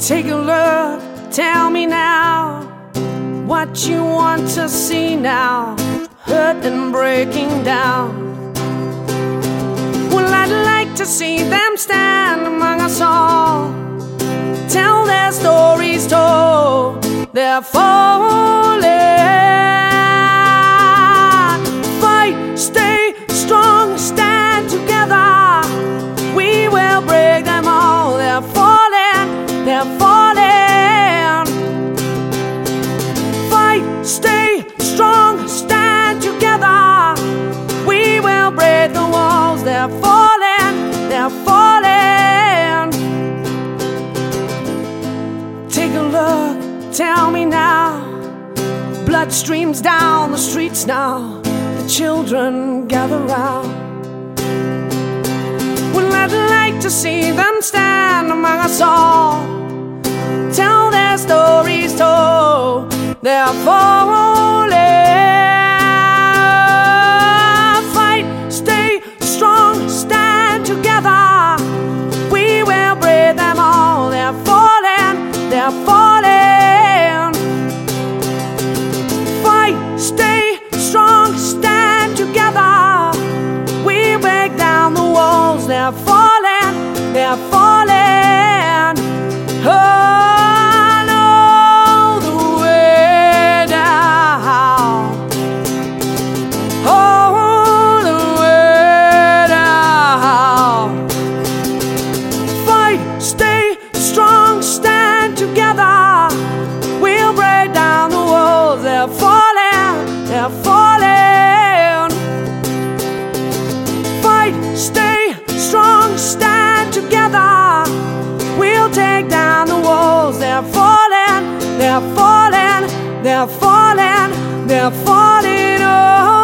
Take a look, tell me now what you want to see now. Hurt and breaking down. Well, I'd like to see them stand among us all. Tell their stories told. They're they're falling. Fight, stay strong, stand together. We will break the walls. They're falling, they're falling. Take a look, tell me now. Blood streams down the streets now. The children gather round. Well, I'd like to see them stand among us all. They're falling. Fight, stay strong, stand together. We will break them all. They're falling, they're falling. Fight, stay strong, stand together. We break down the walls. They're falling, they're falling. falling, they're falling, they're falling. Oh.